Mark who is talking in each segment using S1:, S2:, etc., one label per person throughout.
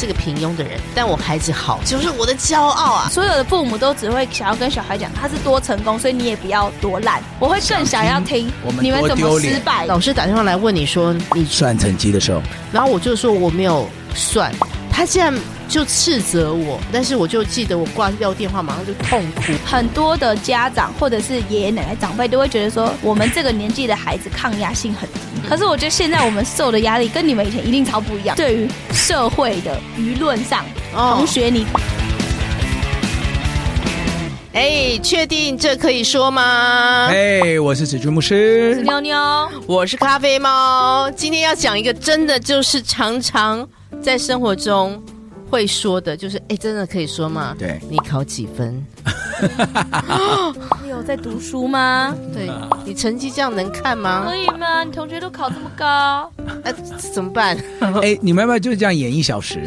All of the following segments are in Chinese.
S1: 我是个平庸的人，但我孩子好，就是我的骄傲啊！
S2: 所有的父母都只会想要跟小孩讲他是多成功，所以你也不要多烂。我会更想要听你们怎么失败。
S1: 老师打电话来问你说你
S3: 算成绩的时候，
S1: 然后我就说我没有算，他竟然就斥责我，但是我就记得我挂掉电话马上就痛哭。
S2: 很多的家长或者是爷爷奶奶长辈都会觉得说，我们这个年纪的孩子抗压性很低。可是我觉得现在我们受的压力跟你们以前一定超不一样。对于社会的舆论上，同学你，
S1: 哎，确定这可以说吗？
S3: 哎，我是子君牧师，
S2: 我是妞妞，
S1: 我是咖啡猫。今天要讲一个真的就是常常在生活中会说的，就是哎，真的可以说吗？
S3: 对，
S1: 你考几分？
S2: 你有在读书吗？
S1: 对，你成绩这样能看吗？
S2: 可以吗？你同学都考这么高，
S1: 那、啊、怎么办？
S3: 哎，你们要不要就这样演一小时？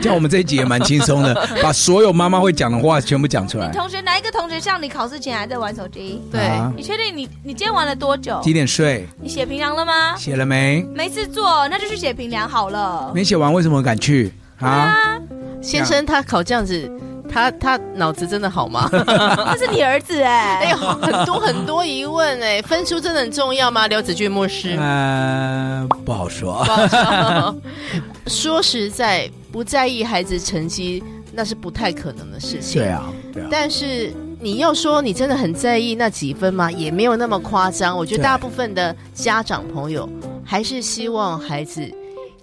S3: 这样我们这一集也蛮轻松的，把所有妈妈会讲的话全部讲出来。
S2: 你同学哪一个同学像你考试前还在玩手机？
S1: 对，啊、
S2: 你确定你你今天玩了多久？
S3: 几点睡？
S2: 你写评量了吗？
S3: 写了没？
S2: 没事做，那就去写评量好了。
S3: 没写完为什么敢去？啊，
S2: 啊
S1: 先生，他考这样子。他他脑子真的好吗？
S2: 那是你儿子哎！
S1: 哎呦，很多很多疑问哎，分数真的很重要吗？刘子俊牧师，
S3: 呃，不好说。
S1: 不好说。说实在，不在意孩子成绩，那是不太可能的事情。
S3: 对啊，对啊。
S1: 但是你要说你真的很在意那几分吗？也没有那么夸张。我觉得大部分的家长朋友还是希望孩子。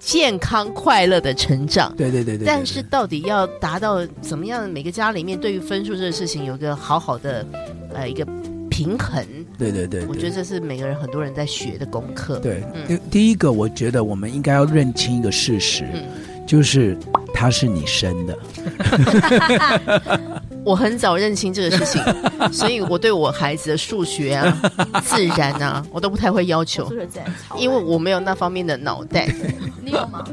S1: 健康快乐的成长，
S3: 对对对对。
S1: 但是到底要达到怎么样？每个家里面对于分数这个事情有个好好的呃一个平衡。
S3: 对对对，
S1: 我觉得这是每个人很多人在学的功课。
S3: 对，嗯，第一个我觉得我们应该要认清一个事实，嗯，就是他是你生的。
S1: 我很早认清这个事情，所以我对我孩子的数学啊、自然啊，我都不太会要求，因为我没有那方面的脑袋。
S2: 你有吗？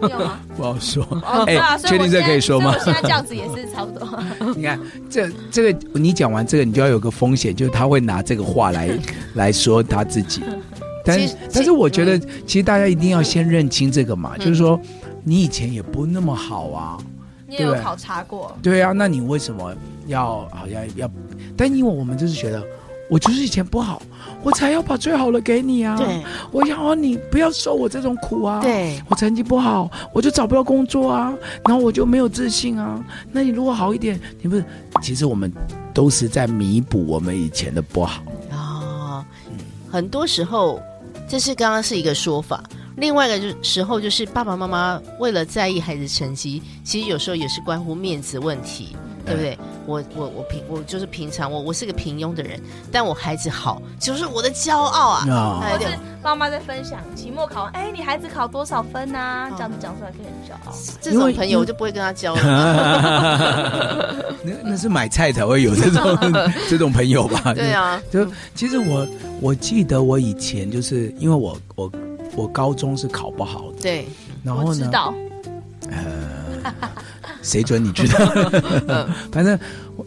S2: 你有吗？
S3: 不好说。
S2: 哎，
S3: 确定这可以说吗？
S2: 我现在这样子也是差不多。
S3: 你看，这这个你讲完这个，你就要有个风险，就是他会拿这个话来来说他自己。但是但是，我觉得其实大家一定要先认清这个嘛，就是说你以前也不那么好啊。
S2: 你也有考察过？
S3: 对啊，那你为什么要好像要？但因为我们就是觉得，我就是以前不好，我才要把最好的给你啊！
S1: 对，
S3: 我要你不要受我这种苦啊！
S1: 对，
S3: 我成绩不好，我就找不到工作啊，然后我就没有自信啊。那你如果好一点，你不是？其实我们都是在弥补我们以前的不好啊。
S1: 哦，很多时候，这是刚刚是一个说法。另外一个就时候，就是爸爸妈妈为了在意孩子成绩，其实有时候也是关乎面子问题，对不对？我我我平我就是平常我我是个平庸的人，但我孩子好，就是我的骄傲啊！
S3: 哦、
S2: 或是妈妈在分享期末考完，哎，你孩子考多少分啊？这样子讲出来可以很骄傲。这种朋友我就不会跟他交了。
S3: 那那是买菜才会有这种 这种朋友吧？
S1: 对啊，
S3: 就其实我我记得我以前就是因为我我。我高中是考不好的，
S1: 对，
S3: 然后呢？
S2: 知道，
S3: 呃，谁准你知道？反正，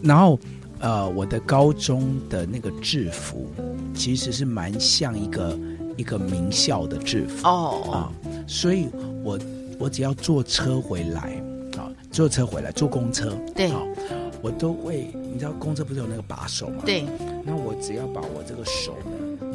S3: 然后，呃，我的高中的那个制服其实是蛮像一个一个名校的制服
S1: 哦啊，
S3: 所以我我只要坐车回来啊，坐车回来坐公车，
S1: 对，
S3: 我都会，你知道公车不是有那个把手吗？
S1: 对，
S3: 那我只要把我这个手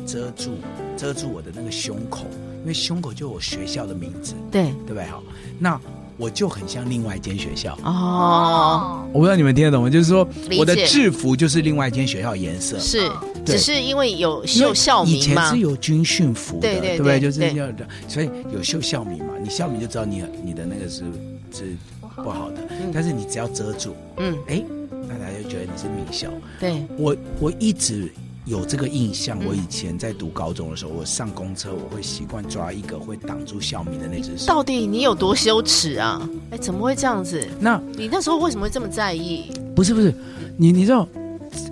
S3: 遮住，遮住我的那个胸口。因为胸口就有学校的名字，
S1: 对
S3: 对不对？好，那我就很像另外一间学校
S1: 哦。
S3: 我不知道你们听得懂吗？就是说，我的制服就是另外一间学校颜色，是，
S1: 只是因为有绣校名嘛。以前
S3: 是有军训服的，
S1: 对对
S3: 对，就是要的，所以有绣校名嘛。你校名就知道你你的那个是是不好的，但是你只要遮住，嗯，哎，大家就觉得你是名校。
S1: 对，
S3: 我我一直。有这个印象，我以前在读高中的时候，我上公车我会习惯抓一个会挡住校名的那只手。
S1: 到底你有多羞耻啊？哎，怎么会这样子？
S3: 那
S1: 你那时候为什么会这么在意？
S3: 不是不是，你你知道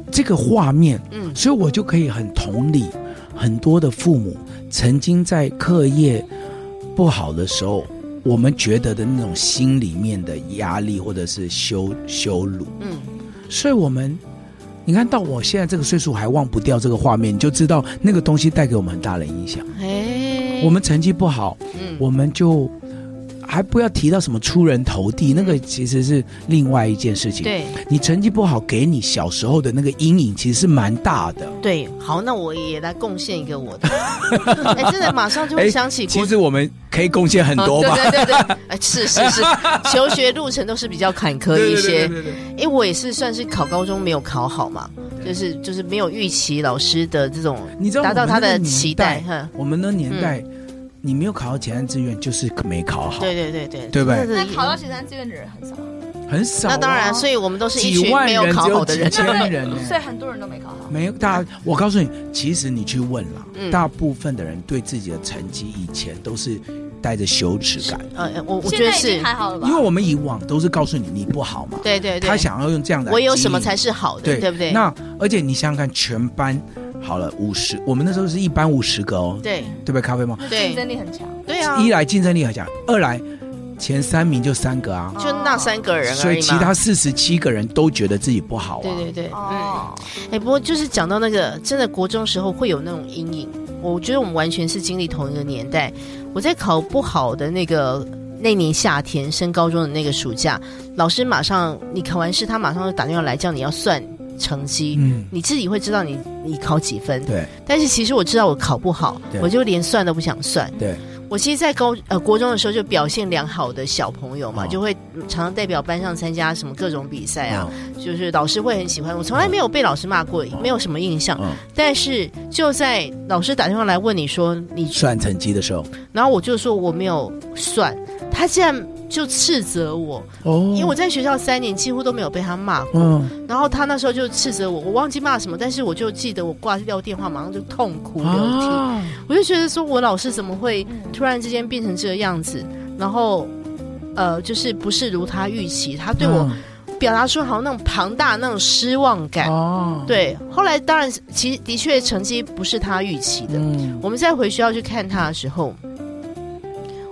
S3: 这个画面，嗯，所以我就可以很同理很多的父母曾经在课业不好的时候，我们觉得的那种心里面的压力或者是羞羞辱，嗯，所以我们。你看到我现在这个岁数还忘不掉这个画面，你就知道那个东西带给我们很大的影响。哎，我们成绩不好，嗯，我们就还不要提到什么出人头地，那个其实是另外一件事情。
S1: 对，
S3: 你成绩不好，给你小时候的那个阴影其实是蛮大的。
S1: 对，好，那我也来贡献一个我的。哎，真的马上就会想起。
S3: 其实我们可以贡献很多吧？
S1: 对对对对，哎，是是是，求学路程都是比较坎坷一些。因为我也是算是考高中没有考好嘛，就是就是没有预期老师的这种，你知道达到他的期待。
S3: 我们的年代。你没有考到前三志愿，就是没考好。
S1: 对对对对，
S3: 对不对？
S2: 那考到前三志愿的人很少，
S3: 很少。
S1: 那当然，所以我们都是一群没有考好的人，
S3: 几万人，
S2: 所以很多人都没考好。
S3: 没有，大家，我告诉你，其实你去问了，大部分的人对自己的成绩以前都是带着羞耻感。
S1: 呃，我我觉得是
S2: 还好了吧？
S3: 因为我们以往都是告诉你你不好嘛。
S1: 对对对。
S3: 他想要用这样的，
S1: 我有什么才是好的，对对不对？
S3: 那而且你想想看，全班。好了，五十，我们那时候是一般五十个哦，
S1: 对，
S3: 对不对？咖啡猫，
S1: 对，
S2: 竞争力很强，
S1: 对啊，
S3: 一来竞争力很强，二来前三名就三个啊，
S1: 就那三个人，
S3: 所以其他四十七个人都觉得自己不好啊，
S1: 对对对，哦，哎，不过就是讲到那个，真的国中时候会有那种阴影，我觉得我们完全是经历同一个年代。我在考不好的那个那年夏天，升高中的那个暑假，老师马上你考完试，他马上就打电话来叫你要算。成绩，嗯，你自己会知道你你考几分，
S3: 对。
S1: 但是其实我知道我考不好，我就连算都不想算。
S3: 对，
S1: 我其实，在高呃国中的时候就表现良好的小朋友嘛，就会常常代表班上参加什么各种比赛啊，就是老师会很喜欢我，从来没有被老师骂过，没有什么印象。但是就在老师打电话来问你说你
S3: 算成绩的时候，
S1: 然后我就说我没有算，他竟然。就斥责我，哦，因为我在学校三年几乎都没有被他骂过，嗯，然后他那时候就斥责我，我忘记骂什么，但是我就记得我挂掉电话，马上就痛哭流涕，啊，我就觉得说我老师怎么会突然之间变成这个样子，然后，呃，就是不是如他预期，他对我表达出好像那种庞大那种失望感，哦，对，后来当然其实的确成绩不是他预期的，嗯，我们再回学校去看他的时候。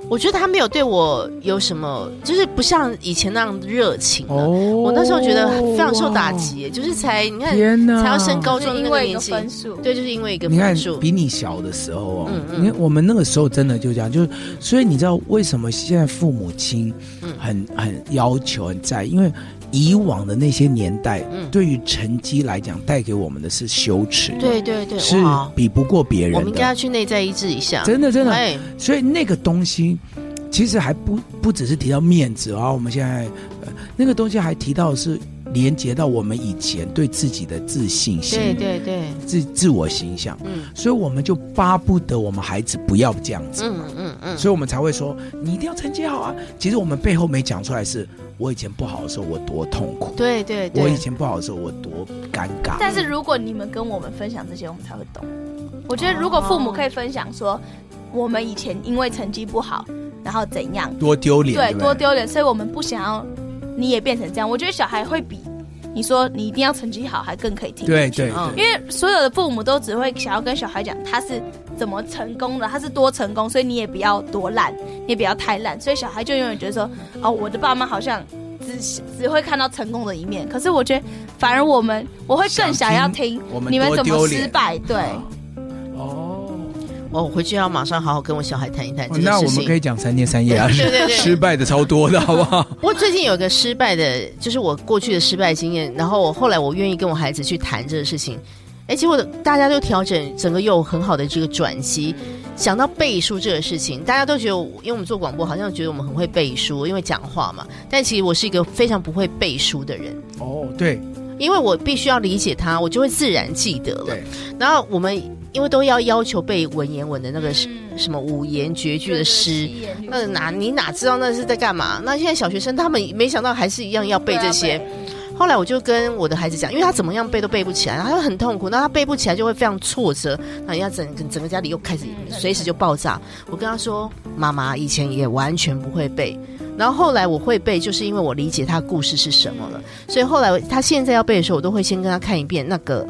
S1: 我觉得他没有对我有什么，就是不像以前那样热情了。哦，我那时候觉得非常受打击，就是才你看，才要升高中，因为一个分数，对，就是因为一个分数。
S3: 比你小的时候哦，嗯嗯，你看我们那个时候真的就这样，就是所以你知道为什么现在父母亲很很要求很在意，因为。以往的那些年代，嗯，对于成绩来讲，带给我们的是羞耻，
S1: 对对对，
S3: 是比不过别人的。
S1: 我们应该要去内在医治一下，
S3: 真的真的。哎，所以那个东西，其实还不不只是提到面子啊，我们现在，呃，那个东西还提到是。连接到我们以前对自己的自信心，
S1: 对对对，
S3: 自自我形象，嗯，所以我们就巴不得我们孩子不要这样子，
S1: 嗯嗯嗯，
S3: 所以我们才会说你一定要成绩好啊。其实我们背后没讲出来，是我以前不好的时候我多痛苦，
S1: 对对对，
S3: 我以前不好的时候我多尴尬。
S2: 但是如果你们跟我们分享这些，我们才会懂。我觉得如果父母可以分享说，我们以前因为成绩不好，然后怎样
S3: 多丢脸，
S2: 对，多丢脸，所以我们不想要。你也变成这样，我觉得小孩会比你说你一定要成绩好还更可以听。
S3: 对对，
S2: 因为所有的父母都只会想要跟小孩讲他是怎么成功的，他是多成功，所以你也不要多烂，你也不要太烂，所以小孩就永远觉得说，哦，我的爸妈好像只只会看到成功的一面，可是我觉得反而我们我会更想要听你们怎么失败，对。
S1: 哦我回去要马上好好跟我小孩谈一谈这个事情。
S3: 那我们可以讲三天三夜啊，对对对，失败的超多的，好不好？
S1: 不过最近有一个失败的，就是我过去的失败经验。然后我后来我愿意跟我孩子去谈这个事情，哎，结果大家都调整，整个又有很好的这个转机。想到背书这个事情，大家都觉得，因为我们做广播，好像觉得我们很会背书，因为讲话嘛。但其实我是一个非常不会背书的人。
S3: 哦，对，因
S1: 为我必须要理解他，我就会自然记得了。
S3: 对，
S1: 然后我们。因为都要要求背文言文的那个什么五言绝句的诗，那哪你哪知道那是在干嘛？那现在小学生他们没想到还是一样要背这些。后来我就跟我的孩子讲，因为他怎么样背都背不起来，然后他就很痛苦。那他背不起来就会非常挫折，那人家整整个家里又开始随时就爆炸。我跟他说，妈妈以前也完全不会背，然后后来我会背，就是因为我理解他故事是什么了。所以后来他现在要背的时候，我都会先跟他看一遍那个。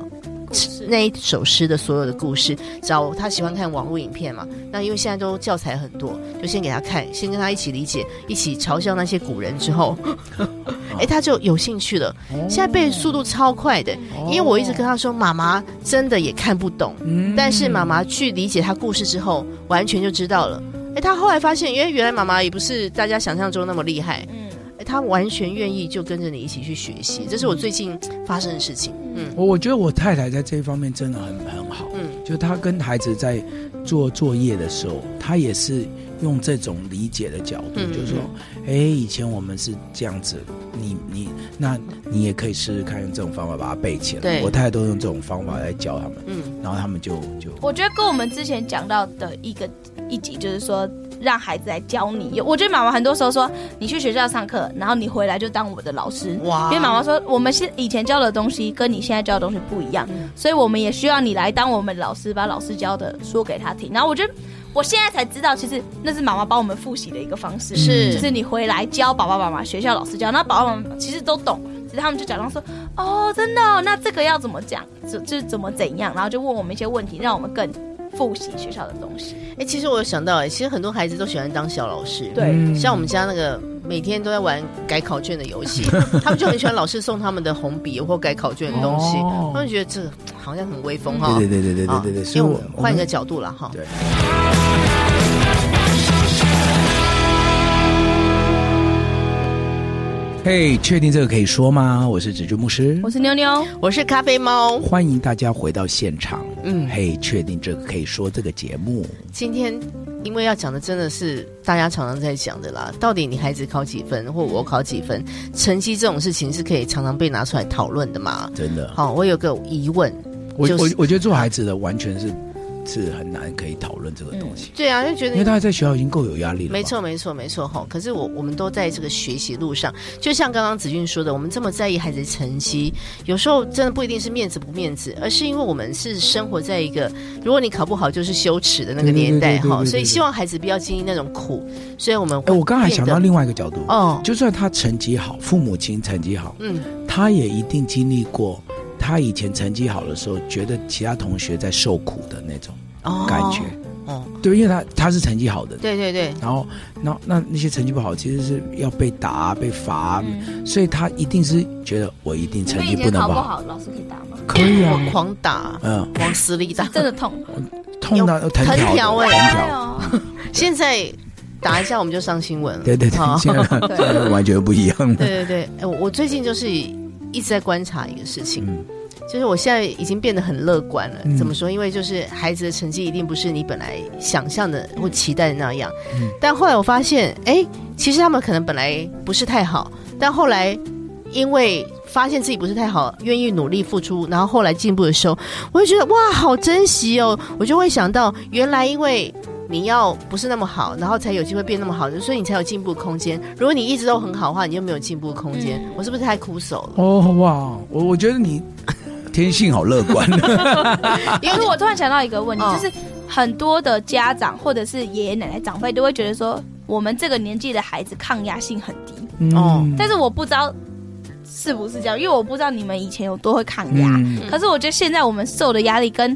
S1: 那一首诗的所有的故事，找他喜欢看网络影片嘛？那因为现在都教材很多，就先给他看，先跟他一起理解，一起嘲笑那些古人之后，哎，他就有兴趣了。现在背速度超快的，因为我一直跟他说，妈妈真的也看不懂，但是妈妈去理解他故事之后，完全就知道了。哎，他后来发现，因为原来妈妈也不是大家想象中那么厉害。嗯。他完全愿意就跟着你一起去学习，这是我最近发生的事情。嗯，
S3: 我我觉得我太太在这一方面真的很很好。嗯，就她跟孩子在做作业的时候，她也是用这种理解的角度，嗯、就是说，哎、欸，以前我们是这样子，你你那你也可以试试看用这种方法把它背起来。对，我太太都用这种方法来教他们。嗯，然后他们就就
S2: 我觉得跟我们之前讲到的一个一集就是说。让孩子来教你，我觉得妈妈很多时候说，你去学校上课，然后你回来就当我的老师。哇！因为妈妈说，我们现以前教的东西跟你现在教的东西不一样，嗯、所以我们也需要你来当我们老师，把老师教的说给他听。然后我觉得，我现在才知道，其实那是妈妈帮我们复习的一个方式，是。就是你回来教爸爸妈妈，学校老师教，那爸爸妈妈其实都懂，只是他们就假装说，哦，真的、哦，那这个要怎么讲，就就怎么怎样，然后就问我们一些问题，让我们更。复习学校的东西，
S1: 哎、欸，其实我有想到，哎，其实很多孩子都喜欢当小老师，
S2: 对，
S1: 像我们家那个每天都在玩改考卷的游戏，他们就很喜欢老师送他们的红笔或改考卷的东西，哦、他们觉得这个好像很威风哈，
S3: 对对对对对对对，
S1: 所以我换一个角度了哈，对。
S3: 嘿，确定这个可以说吗？我是植居牧师，
S2: 我是妞妞，
S1: 我是咖啡猫，
S3: 欢迎大家回到现场。嗯，嘿，确定这个可以说这个节目。
S1: 今天因为要讲的真的是大家常常在讲的啦，到底你孩子考几分，或我考几分，成绩这种事情是可以常常被拿出来讨论的嘛？
S3: 真的。
S1: 好，我有个疑问，
S3: 我、就是、我我觉得做孩子的完全是。是很难可以讨论这个东西。
S1: 嗯、对啊，就觉得
S3: 因为他在学校已经够有压力了。
S1: 没错，没错，没错哈。可是我我们都在这个学习路上，就像刚刚子俊说的，我们这么在意孩子的成绩，有时候真的不一定是面子不面子，而是因为我们是生活在一个如果你考不好就是羞耻的那个年代哈，所以希望孩子不要经历那种苦。所以我们哎，
S3: 我刚才想到另外一个角度哦，就算他成绩好，父母亲成绩好，嗯，他也一定经历过。他以前成绩好的时候，觉得其他同学在受苦的那种感觉，哦，对，因为他他是成绩好的，
S1: 对对对，
S3: 然后那那那些成绩不好，其实是要被打被罚，所以他一定是觉得我一定成绩不能不好，
S2: 老师可以打吗？
S3: 可以啊，
S1: 狂打，嗯，往死里打，
S2: 真的痛，
S3: 痛到藤条哎，藤条，
S1: 现在打一下我们就上新闻了，
S3: 对对对，现在完全不一样，
S1: 对对对，哎，我最近就是一直在观察一个事情。就是我现在已经变得很乐观了。嗯、怎么说？因为就是孩子的成绩一定不是你本来想象的或期待的那样。嗯、但后来我发现，哎，其实他们可能本来不是太好，但后来因为发现自己不是太好，愿意努力付出，然后后来进步的时候，我就觉得哇，好珍惜哦！我就会想到，原来因为你要不是那么好，然后才有机会变那么好的，所以你才有进步空间。如果你一直都很好的话，你就没有进步空间。嗯、我是不是太苦手了？
S3: 哦哇，我我觉得你。天性好乐观，
S2: 因为我突然想到一个问题，就是很多的家长或者是爷爷奶奶长辈都会觉得说，我们这个年纪的孩子抗压性很低哦，但是我不知道是不是这样，因为我不知道你们以前有多会抗压，可是我觉得现在我们受的压力跟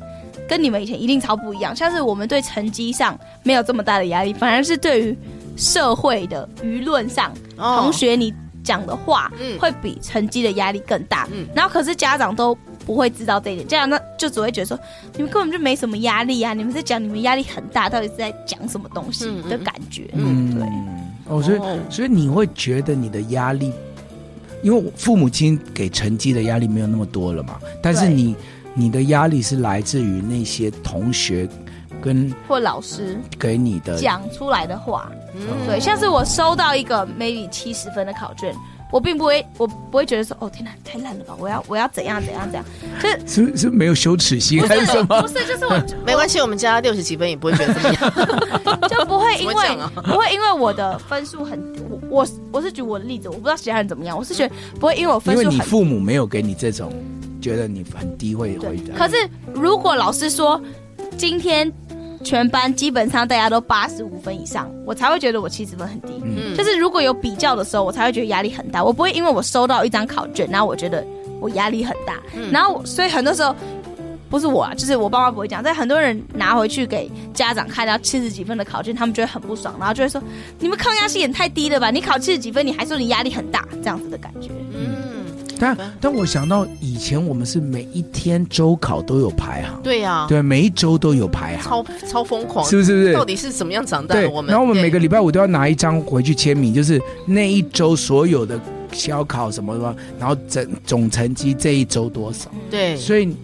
S2: 跟你们以前一定超不一样，像是我们对成绩上没有这么大的压力，反而是对于社会的舆论上，同学你讲的话，嗯会比成绩的压力更大，嗯然后可是家长都。不会知道这一点，家长那就只会觉得说，你们根本就没什么压力啊！你们在讲你们压力很大，到底是在讲什么东西的感觉？嗯，对。
S3: 哦，所以所以你会觉得你的压力，因为父母亲给成绩的压力没有那么多了嘛？但是你你的压力是来自于那些同学跟
S2: 或老师
S3: 给你的
S2: 讲出来的话。嗯，对，像是我收到一个 maybe 七十分的考卷。我并不会，我不会觉得说，哦天哪，太烂了吧！我要我要怎样怎样怎样，
S3: 就是是是没有羞耻心还是什么？
S2: 不是，就是 我
S1: 没关系，我们加六十几分也不会觉得怎么样，
S2: 就不会因为、啊、不会因为我的分数很，我我我是举我的例子，我不知道其他人怎么样，我是觉得不会因为我分数很，
S3: 因为你父母没有给你这种觉得你很低会会的。
S2: 可是如果老师说今天。全班基本上大家都八十五分以上，我才会觉得我七十分很低。嗯，就是如果有比较的时候，我才会觉得压力很大。我不会因为我收到一张考卷，然后我觉得我压力很大。嗯，然后所以很多时候不是我啊，就是我爸妈不会讲。但很多人拿回去给家长看到七十几分的考卷，他们觉得很不爽，然后就会说：“你们抗压性也太低了吧？你考七十几分，你还说你压力很大，这样子的感觉。”嗯。
S3: 但但我想到以前我们是每一天周考都有排行，
S1: 对呀、啊，
S3: 对，每一周都有排行，
S1: 超超疯狂，
S3: 是不是？是不是？
S1: 到底是怎么样长大的？我们，
S3: 然后我们每个礼拜五都要拿一张回去签名，就是那一周所有的小考什么什么，然后整总成绩这一周多少？
S1: 对，
S3: 所以。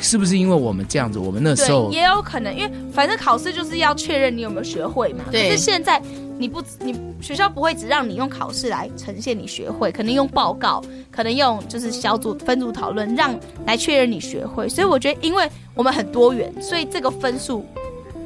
S3: 是不是因为我们这样子？我们那时候
S2: 也有可能，因为反正考试就是要确认你有没有学会嘛。
S1: 对。
S2: 可是现在你不，你学校不会只让你用考试来呈现你学会，可能用报告，可能用就是小组分组讨论，让来确认你学会。所以我觉得，因为我们很多元，所以这个分数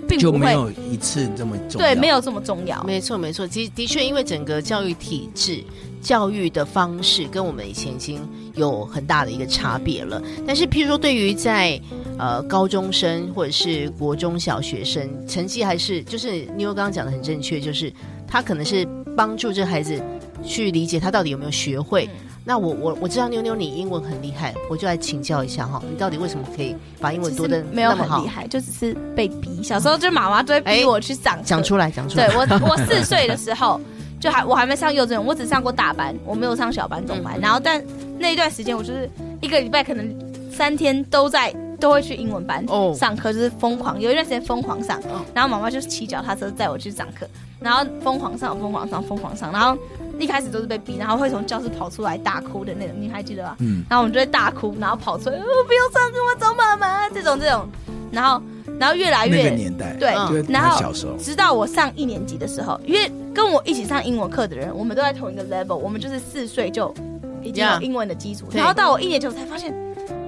S2: 并不会
S3: 就没有一次这么重要。
S2: 对，没有这么重要。
S1: 没错，没错。其实的确，因为整个教育体制。教育的方式跟我们以前已经有很大的一个差别了。但是，譬如说，对于在呃高中生或者是国中小学生，成绩还是就是妞刚刚讲的很正确，就是他可能是帮助这孩子去理解他到底有没有学会。嗯、那我我我知道妞妞你英文很厉害，我就来请教一下哈，你到底为什么可以把英文读的
S2: 没有很厉害，就只是被逼。小时候就妈妈都会逼我去上课，
S1: 讲出来讲出来。
S2: 对我我四岁的时候。就还我还没上幼稚园，我只上过大班，我没有上小班、中班。嗯、然后，但那一段时间，我就是一个礼拜可能三天都在都会去英文班上课，就是疯狂。有一段时间疯狂上，然后妈妈就骑脚踏车带我去上课，然后疯狂上，疯狂上，疯狂上。然后一开始都是被逼，然后会从教室跑出来大哭的那种，你还记得吧？嗯。然后我们就会大哭，然后跑出来，我、哦、不要上课，我找妈妈。这种这种，然后。然后越来越
S3: 那个年代，
S2: 对，
S3: 嗯、
S2: 然后直到我上一年级的时候，因为跟我一起上英文课的人，我们都在同一个 level，我们就是四岁就已经有英文的基础。Yeah. 然后到我一年级，我才发现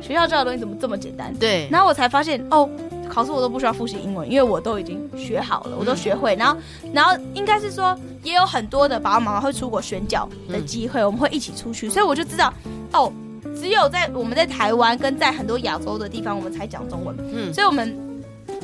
S2: 学校教的东西怎么这么简单？
S1: 对。
S2: 然后我才发现，哦，考试我都不需要复习英文，因为我都已经学好了，我都学会。嗯、然后，然后应该是说，也有很多的爸爸妈妈会出国宣教的机会，嗯、我们会一起出去，所以我就知道，哦，只有在我们在台湾跟在很多亚洲的地方，我们才讲中文。嗯，所以我们。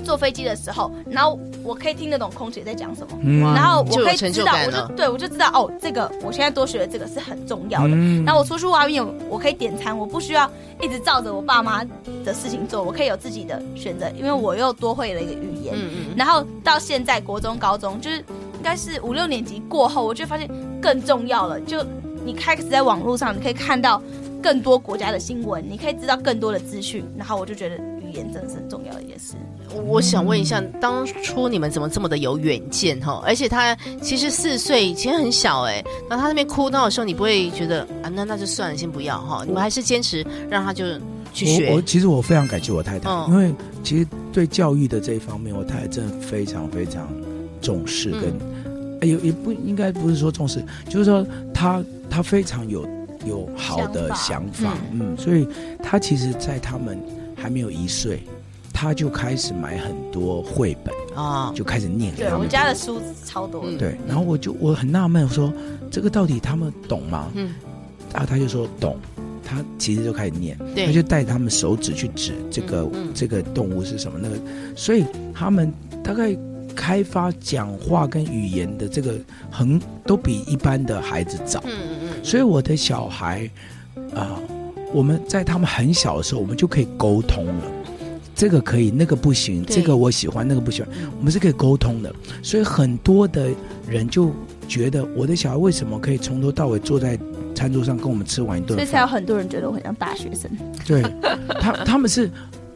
S2: 坐飞机的时候，然后我可以听得懂空姐在讲什么，嗯、然后我可以知道，就我就对我就知道哦，这个我现在多学的这个是很重要的。嗯、然后我出去外面，我可以点餐，我不需要一直照着我爸妈的事情做，我可以有自己的选择，因为我又多会了一个语言。嗯嗯。然后到现在国中、高中，就是应该是五六年级过后，我就发现更重要了。就你开始在网络上，你可以看到更多国家的新闻，你可以知道更多的资讯，然后我就觉得真的是很重要的一件事。
S1: 我想问一下，当初你们怎么这么的有远见哈？而且他其实四岁，其实很小哎。那他那边哭闹的时候，你不会觉得啊？那那就算了，先不要哈。你们还是坚持让他就去学。
S3: 我，我其实我非常感谢我太太，嗯、因为其实对教育的这一方面，我太太真的非常非常重视跟，跟、嗯、也也不应该不是说重视，就是说他他非常有有好的想法，想法嗯，嗯，所以他其实，在他们还没有一岁。他就开始买很多绘本啊，就开始念给他们。
S2: 对，我们家的书超多。
S3: 对，然后我就我很纳闷，我说这个到底他们懂吗？嗯，然后他就说懂，他其实就开始念，他就带他们手指去指这个这个动物是什么那个，所以他们大概开发讲话跟语言的这个很都比一般的孩子早。嗯嗯嗯。所以我的小孩啊，我们在他们很小的时候，我们就可以沟通了。这个可以，那个不行。这个我喜欢，那个不喜欢。我们是可以沟通的，所以很多的人就觉得我的小孩为什么可以从头到尾坐在餐桌上跟我们吃完一顿？
S2: 所以才有很多人觉得我很像大学生。
S3: 对，他他们是，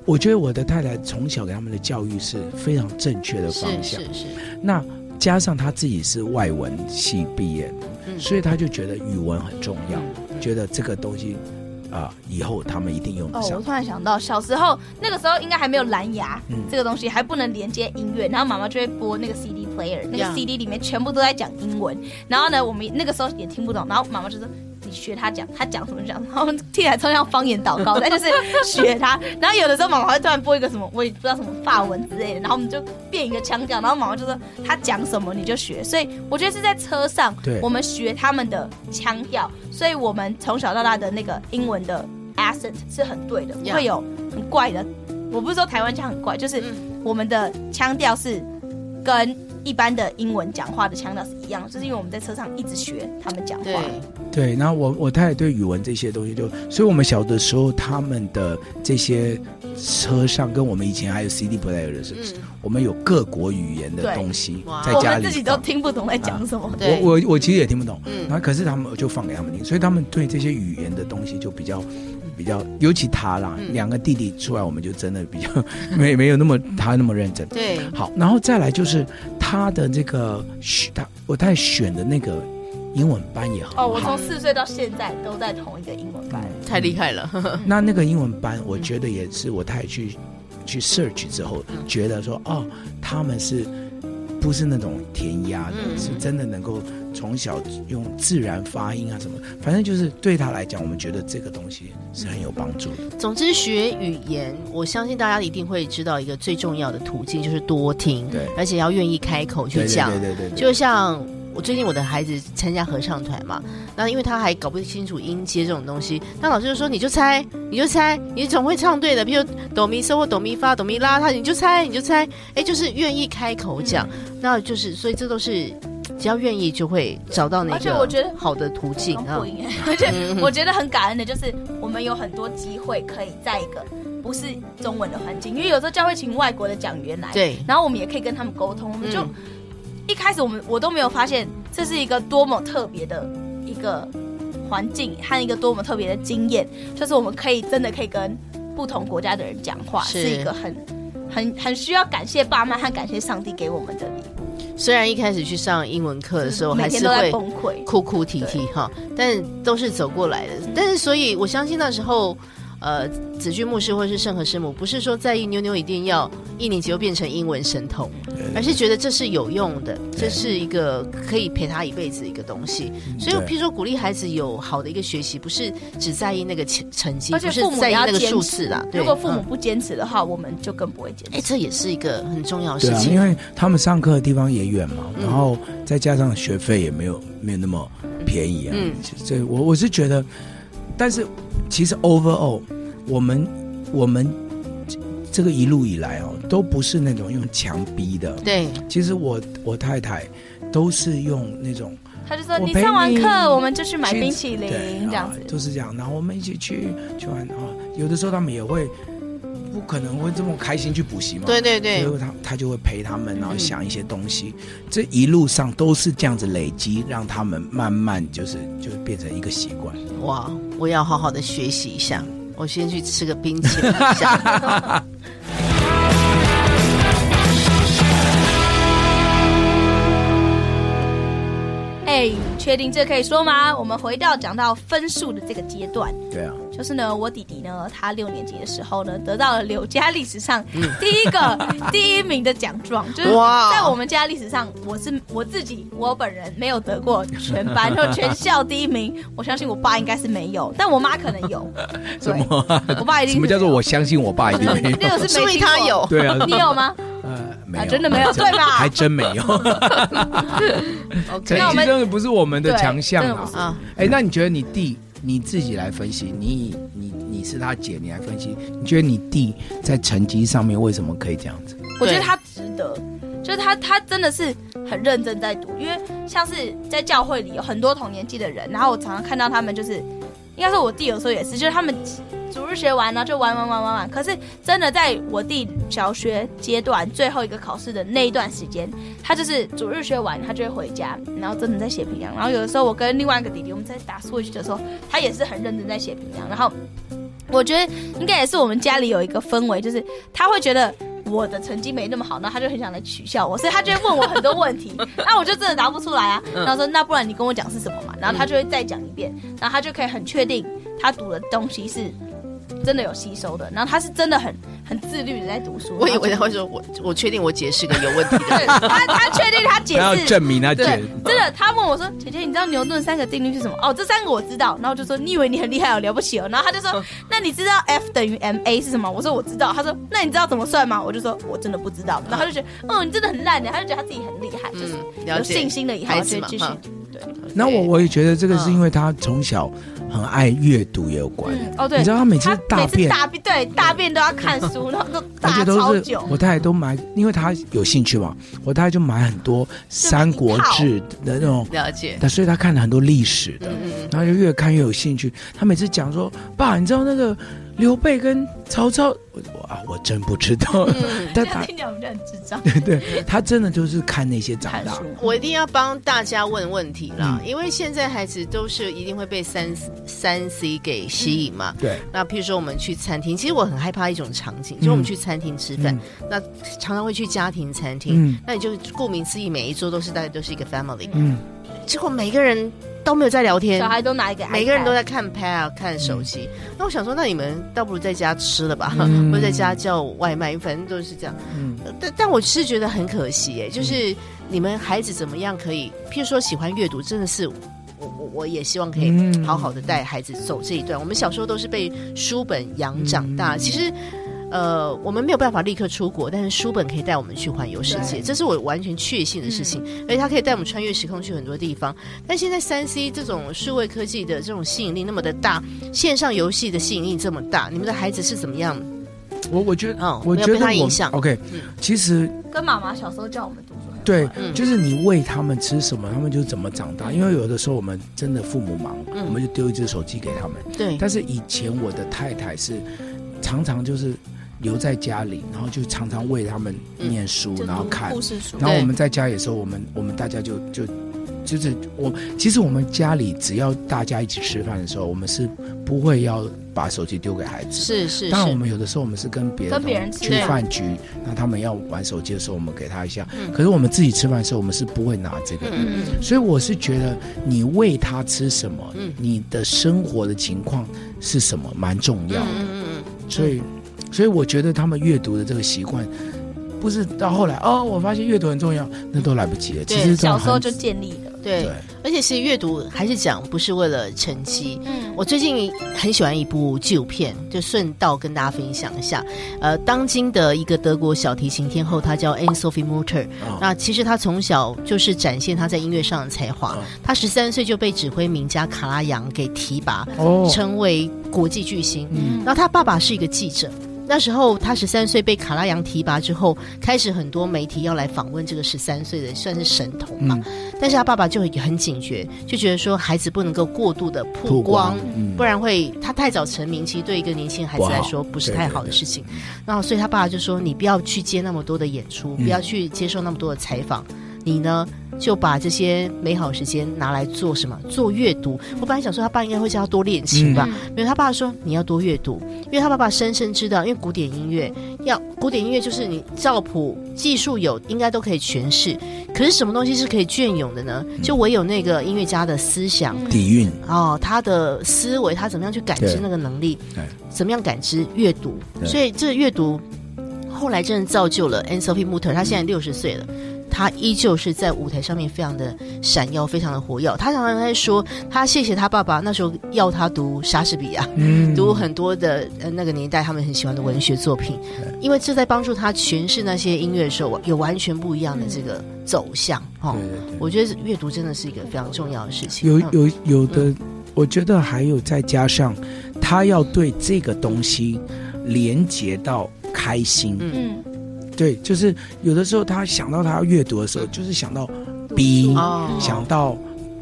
S3: 我觉得我的太太从小给他们的教育是非常正确的方向。是是是。那加上他自己是外文系毕业，嗯、所以他就觉得语文很重要，嗯、觉得这个东西。啊！以后他们一定用得上。
S2: 哦，我突然想到，小时候那个时候应该还没有蓝牙，嗯，这个东西还不能连接音乐，然后妈妈就会播那个 CD player，那个 CD 里面全部都在讲英文，然后呢，我们那个时候也听不懂，然后妈妈就说。你学他讲，他讲什么讲，然后听起来超像方言祷告，但就是学他。然后有的时候妈妈会突然播一个什么，我也不知道什么法文之类的，然后我们就变一个腔调，然后妈妈就说他讲什么你就学。所以我觉得是在车上，我们学他们的腔调，所以我们从小到大的那个英文的 accent 是很对的，不会有很怪的。我不是说台湾腔很怪，就是我们的腔调是跟。一般的英文讲话的腔调是一样，就是因为我们在车上一直学他们讲话。
S3: 对，然后我我太太对语文这些东西就，所以我们小的时候他们的这些车上跟我们以前还有 CD player 的时候，嗯、我们有各国语言的东西在家里，
S2: 们自己都听不懂在讲什
S1: 么。
S3: 我我我其实也听不懂，
S1: 嗯，
S3: 然后可是他们就放给他们听，所以他们对这些语言的东西就比较比较，尤其他啦，嗯、两个弟弟出来，我们就真的比较 没没有那么他那么认真。
S1: 对，
S3: 好，然后再来就是他的这个选他我太选的那个英文班也很好。
S2: 哦，我从四岁到现在都在同一个英文班，
S1: 太厉害了。
S3: 那那个英文班，我觉得也是我太去。去 search 之后，觉得说哦，他们是不是那种填鸭的？嗯、是真的能够从小用自然发音啊什么，反正就是对他来讲，我们觉得这个东西是很有帮助的。
S1: 总之，学语言，我相信大家一定会知道一个最重要的途径，就是多听，
S3: 对，
S1: 而且要愿意开口去
S3: 讲，对对，对，
S1: 就像。我最近我的孩子参加合唱团嘛，那因为他还搞不清楚音阶这种东西，那老师就说，你就猜，你就猜，你总会唱对的。比如哆咪嗦或哆咪发、哆咪拉，他你就猜，你就猜，哎，就是愿意开口讲，那就是所以这都是只要愿意就会找到那个，我觉得好的途径啊。
S2: 而且我觉得很感恩的就是我们有很多机会可以在一个不是中文的环境，因为有时候教会请外国的讲员来，对，然后我们也可以跟他们沟通，我们就。嗯一开始我们我都没有发现这是一个多么特别的一个环境和一个多么特别的经验，就是我们可以真的可以跟不同国家的人讲话，是，是一个很很很需要感谢爸妈和感谢上帝给我们的礼物。
S1: 虽然一开始去上英文课的时候还是会崩溃、哭哭啼啼哈，但都是走过来的。但是所以我相信那时候。呃，子君牧师或是圣和师母，不是说在意妞妞一定要一年级就变成英文神童，而是觉得这是有用的，这是一个可以陪他一辈子的一个东西。所以，譬如说鼓励孩子有好的一个学习，不是只在意那个成成绩，而且父母在意那个数字啦。
S2: 如果父母不坚持的话，我们就更不会坚持。
S1: 哎，这也是一个很重要的事情，
S3: 啊，因为他们上课的地方也远嘛，然后再加上学费也没有没有那么便宜啊。嗯，这我我是觉得，但是。其实 overall，我们我们这个一路以来哦，都不是那种用强逼的。
S1: 对，
S3: 其实我我太太都是用那种，
S2: 他就说你，上完课我们就去买冰淇淋这样子，
S3: 都、就是这样。然后我们一起去去玩啊，有的时候他们也会。不可能会这么开心去补习嘛？
S1: 对对对，
S3: 所以他他就会陪他们，然后想一些东西。嗯、这一路上都是这样子累积，让他们慢慢就是就变成一个习惯。
S1: 哇！我要好好的学习一下，我先去吃个冰淇淋一下。
S2: 哎，确定这可以说吗？我们回到讲到分数的这个阶段。
S3: 对啊。
S2: 就是呢，我弟弟呢，他六年级的时候呢，得到了柳家历史上第一个 第一名的奖状。就是在我们家历史上，我是我自己，我本人没有得过全班或全校第一名。我相信我爸应该是没有，但我妈可能有。
S3: 什么？
S2: 我爸一定。
S3: 什么叫做我相信我爸一定没有？
S2: 那个是没
S1: 他有。
S3: 对啊。
S2: 你有吗？
S3: 呃，没有，
S2: 真的没有，对吧？
S3: 还真没有。成绩真的不是我们的强项啊。哎，那你觉得你弟？你自己来分析，你你你是他姐，你来分析，你觉得你弟在成绩上面为什么可以这样子？
S2: 我觉得他值得，就是他他真的是很认真在读，因为像是在教会里有很多同年纪的人，然后我常常看到他们，就是应该说我弟有时候也是，就是他们。主日学完，然后就玩玩玩玩玩。可是真的在我弟小学阶段最后一个考试的那一段时间，他就是主日学完，他就会回家，然后真的在写评量。然后有的时候我跟另外一个弟弟我们在打 Switch 的时候，他也是很认真在写评量。然后我觉得应该也是我们家里有一个氛围，就是他会觉得我的成绩没那么好，然后他就很想来取笑我，所以他就会问我很多问题，那我就真的答不出来啊。然后说那不然你跟我讲是什么嘛？然后他就会再讲一遍，然后他就可以很确定他读的东西是。真的有吸收的，然后他是真的很很自律的在读书。
S1: 我以为他会说我我确定我解释个有问题的，
S2: 他他确定他解释，
S3: 他要证明他解释。
S2: 真的，他问我说：“姐姐，你知道牛顿三个定律是什么？”哦，这三个我知道。然后我就说：“你以为你很厉害哦，了不起哦。”然后他就说：“那你知道 F 等于 ma 是什么？”我说：“我知道。”他说：“那你知道怎么算吗？”我就说：“我真的不知道。”然后他就觉得：“嗯，你真的很烂的。”他就觉得他自己很厉害，就是有信心的以后就继续。对。
S3: 那我我也觉得这个是因为他从小。很爱阅读也有关、嗯、
S2: 哦，对，
S3: 你知道他每次大便
S2: 大便对大便都要看书，然后都大超久。
S3: 我太太都买，因为他有兴趣嘛，我太太就买很多《三国志》的那种
S1: 了解，
S3: 所以他看了很多历史的，然后就越看越有兴趣。他每次讲说：“爸，你知道那个刘备跟曹操，我啊，我真不知道。
S2: 嗯、但他听起来我们就很智障。
S3: 对 对，他真的就是看那些长大。
S1: 我一定要帮大家问问题啦，嗯、因为现在孩子都是一定会被三三 C 给吸引嘛。
S3: 嗯、对。
S1: 那譬如说我们去餐厅，其实我很害怕一种场景，就我们去餐厅吃饭，嗯、那常常会去家庭餐厅，嗯、那你就顾名思义，每一桌都是大概都是一个 family。嗯。结果每个人。都没有在聊天，
S2: 小孩都拿一个，
S1: 每个人都在看 pad 看手机。嗯、那我想说，那你们倒不如在家吃了吧，嗯、或者在家叫外卖，反正都是这样。嗯，但但我是觉得很可惜，哎，就是你们孩子怎么样可以，譬如说喜欢阅读，真的是我我我也希望可以好好的带孩子走这一段。嗯、我们小时候都是被书本养长大，嗯、其实。呃，我们没有办法立刻出国，但是书本可以带我们去环游世界，这是我完全确信的事情。嗯、而且它可以带我们穿越时空去很多地方。但现在三 C 这种数位科技的这种吸引力那么的大，线上游戏的吸引力这么大，你们的孩子是怎么样？
S3: 我我觉得，嗯，我觉得被他
S1: 影响。
S3: OK，、嗯、其实
S2: 跟妈妈小时候叫我们读书，
S3: 对，嗯、就是你喂他们吃什么，他们就怎么长大。因为有的时候我们真的父母忙，嗯、我们就丢一只手机给他们。
S1: 对，
S3: 但是以前我的太太是常常就是。留在家里，然后就常常为他们念书，嗯、然后看
S2: 故事书。
S3: 然后我们在家里的时候，我们我们大家就就就是我，其实我们家里只要大家一起吃饭的时候，我们是不会要把手机丢给孩子。
S1: 是是。
S3: 当然，我们有的时候我们是跟别人去饭局，那他们要玩手机的时候，我们给他一下。嗯、可是我们自己吃饭的时候，我们是不会拿这个的。嗯嗯。所以我是觉得，你喂他吃什么，嗯、你的生活的情况是什么，蛮重要的。嗯。所以。所以我觉得他们阅读的这个习惯，不是到后来哦，我发现阅读很重要，那都来不及了。其实
S2: 小时候就建立了。
S1: 对，对而且其实阅读还是讲不是为了成绩。嗯，我最近很喜欢一部纪录片，就顺道跟大家分享一下。呃，当今的一个德国小提琴天后，她叫 Anne-Sophie Mutter。哦、那其实她从小就是展现她在音乐上的才华。她十三岁就被指挥名家卡拉扬给提拔，哦、成为国际巨星。嗯，然后她爸爸是一个记者。那时候他十三岁被卡拉扬提拔之后，开始很多媒体要来访问这个十三岁的算是神童嘛。嗯、但是他爸爸就很警觉，就觉得说孩子不能够过度的曝光，光嗯、不然会他太早成名，其实对一个年轻孩子来说不是太好的事情。然后所以他爸爸就说：“你不要去接那么多的演出，嗯、不要去接受那么多的采访，你呢？”就把这些美好时间拿来做什么？做阅读。我本来想说他爸应该会叫他多练琴吧，嗯、没有。他爸说你要多阅读，因为他爸爸深深知道，因为古典音乐要古典音乐就是你照谱技术有，应该都可以诠释。可是什么东西是可以隽永的呢？就唯有那个音乐家的思想
S3: 底蕴
S1: 哦，他的思维，他怎么样去感知那个能力？对，怎么样感知阅读？所以这阅读后来真的造就了 Anne-Sophie Mutter，他现在六十岁了。他依旧是在舞台上面非常的闪耀，非常的活跃。他常常在说，他谢谢他爸爸那时候要他读莎士比亚，嗯，读很多的呃那个年代他们很喜欢的文学作品，嗯、因为这在帮助他诠释那些音乐的时候有完全不一样的这个走向。哦、我觉得阅读真的是一个非常重要的事情。
S3: 有有有的，嗯、我觉得还有再加上他要对这个东西连接到开心。嗯。对，就是有的时候他想到他要阅读的时候，就是想到逼，想到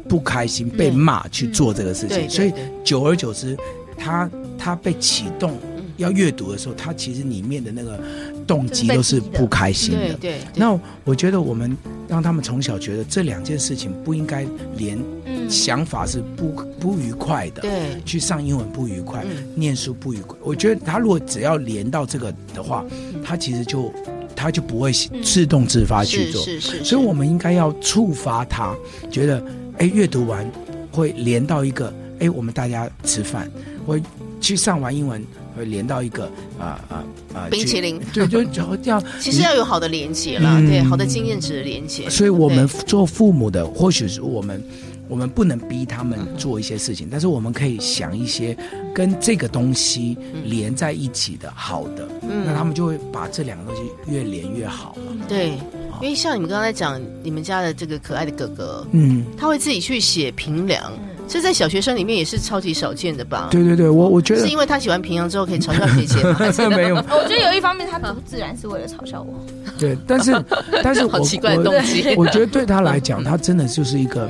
S3: 不开心被骂去做这个事情，所以久而久之，他他被启动要阅读的时候，他其实里面的那个动机都是不开心的。对，那我觉得我们让他们从小觉得这两件事情不应该连，想法是不不愉快的。对，去上英文不愉快，念书不愉快。我觉得他如果只要连到这个的话，他其实就。他就不会自动自发去做，是是是，所以我们应该要触发他，觉得哎，阅读完会连到一个哎，我们大家吃饭，会去上完英文会连到一个啊啊啊
S1: 冰淇淋，
S3: 对，就就要
S1: 其实要有好的连接了，对，好的经验值的连接。
S3: 所以我们做父母的，或许是我们。我们不能逼他们做一些事情，但是我们可以想一些跟这个东西连在一起的好的，嗯，那他们就会把这两个东西越连越好了。
S1: 对，因为像你们刚才讲，你们家的这个可爱的哥哥，嗯，他会自己去写评量。这在小学生里面也是超级少见的吧？
S3: 对对对，我我觉得
S1: 是因为他喜欢平阳之后可以嘲笑姐姐吗？
S3: 没有，
S2: 我觉得有一方面他不自然是为了嘲笑我。
S3: 对，但是但是
S1: 好奇怪的动机。
S3: 我觉得对他来讲，他真的就是一个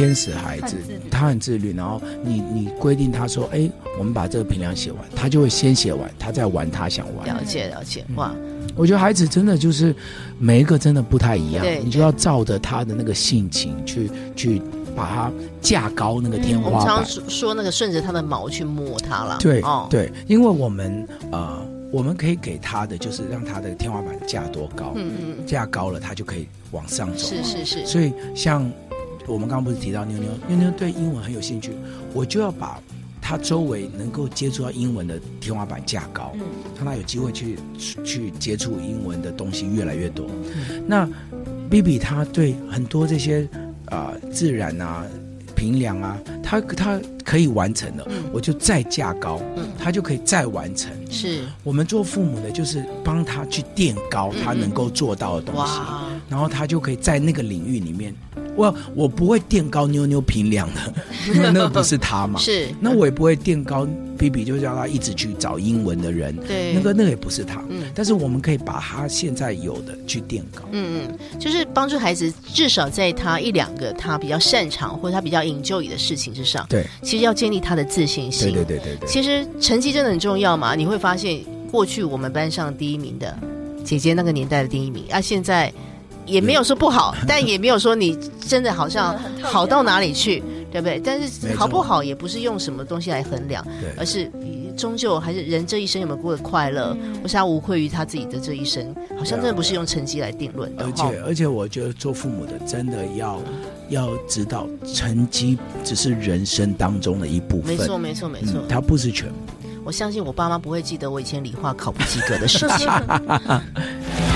S3: 天使孩子。他很自律，然后你你规定他说，哎，我们把这个评量写完，他就会先写完，他再玩他想玩。
S1: 了解了解，哇！
S3: 我觉得孩子真的就是每一个真的不太一样，
S1: 对
S3: 你就要照着他的那个性情去去把他架高那个天花板。
S1: 嗯、我们常说说那个顺着他的毛去摸他了。
S3: 对、
S1: 哦、
S3: 对，因为我们呃，我们可以给他的就是让他的天花板架多高，嗯嗯，架高了他就可以往上走。
S1: 是是是。
S3: 所以像我们刚刚不是提到妞妞，妞妞对英文很有兴趣，我就要把。她周围能够接触到英文的天花板架高，嗯，让她有机会去去接触英文的东西越来越多。嗯、那 B B 她对很多这些啊、呃、自然啊平凉啊，他他可以完成的，嗯、我就再架高，嗯，他就可以再完成。
S1: 是
S3: 我们做父母的，就是帮他去垫高他能够做到的东西，嗯、然后他就可以在那个领域里面。我我不会垫高妞妞平量的，因为那不是他嘛。
S1: 是，
S3: 那我也不会垫高 BB，就叫他一直去找英文的人。
S1: 对，
S3: 那个那个也不是他。嗯，但是我们可以把他现在有的去垫高。
S1: 嗯嗯，就是帮助孩子，至少在他一两个他比较擅长或者他比较 enjoy 的事情之上。
S3: 对，
S1: 其实要建立他的自信心。
S3: 对对对对对。
S1: 其实成绩真的很重要嘛？你会发现，过去我们班上第一名的姐姐那个年代的第一名啊，现在。也没有说不好，但也没有说你真的好像好到哪里去，对不对？但是好不好也不是用什么东西来衡量，而是终究还是人这一生有没有过得快乐，或是他无愧于他自己的这一生，好像真的不是用成绩来定论的。
S3: 而且而且，我觉得做父母的真的要要知道，成绩只是人生当中的一部分。
S1: 没错没错没错，
S3: 它不是全部。
S1: 我相信我爸妈不会记得我以前理化考不及格的事情。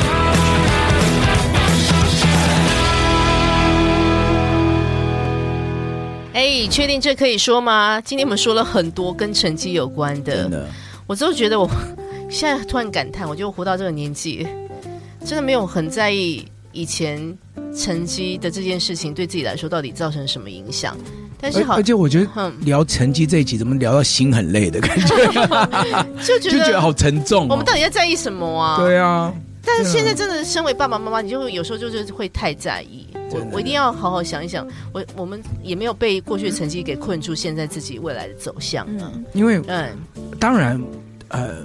S1: 哎，确定这可以说吗？今天我们说了很多跟成绩有关的，
S3: 真的，
S1: 我就觉得我现在突然感叹，我觉得我活到这个年纪，真的没有很在意以前成绩的这件事情对自己来说到底造成什么影响。但是好，
S3: 而且我觉得聊成绩这一集怎么聊到心很累的感觉，
S1: 就觉得就觉
S3: 得好沉重哦。
S1: 我们到底要在意什么啊？
S3: 对啊。
S1: 但是现在真的，身为爸爸妈妈，你就会有时候就是会太在意。我我一定要好好想一想，我我们也没有被过去的成绩给困住，现在自己未来的走向。
S3: 嗯，因为嗯，当然，呃，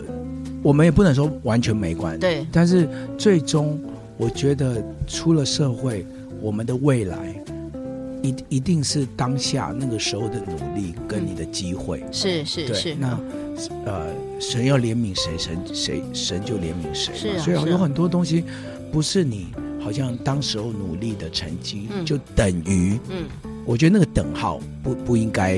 S3: 我们也不能说完全没关。
S1: 对，
S3: 但是最终，我觉得出了社会，我们的未来一一定是当下那个时候的努力跟你的机会。
S1: 是是是。
S3: 那呃。神要怜悯谁，神谁神就怜悯谁。
S1: 是啊，
S3: 所以有很多东西，不是你好像当时候努力的成绩，嗯、就等于。嗯，我觉得那个等号不不应该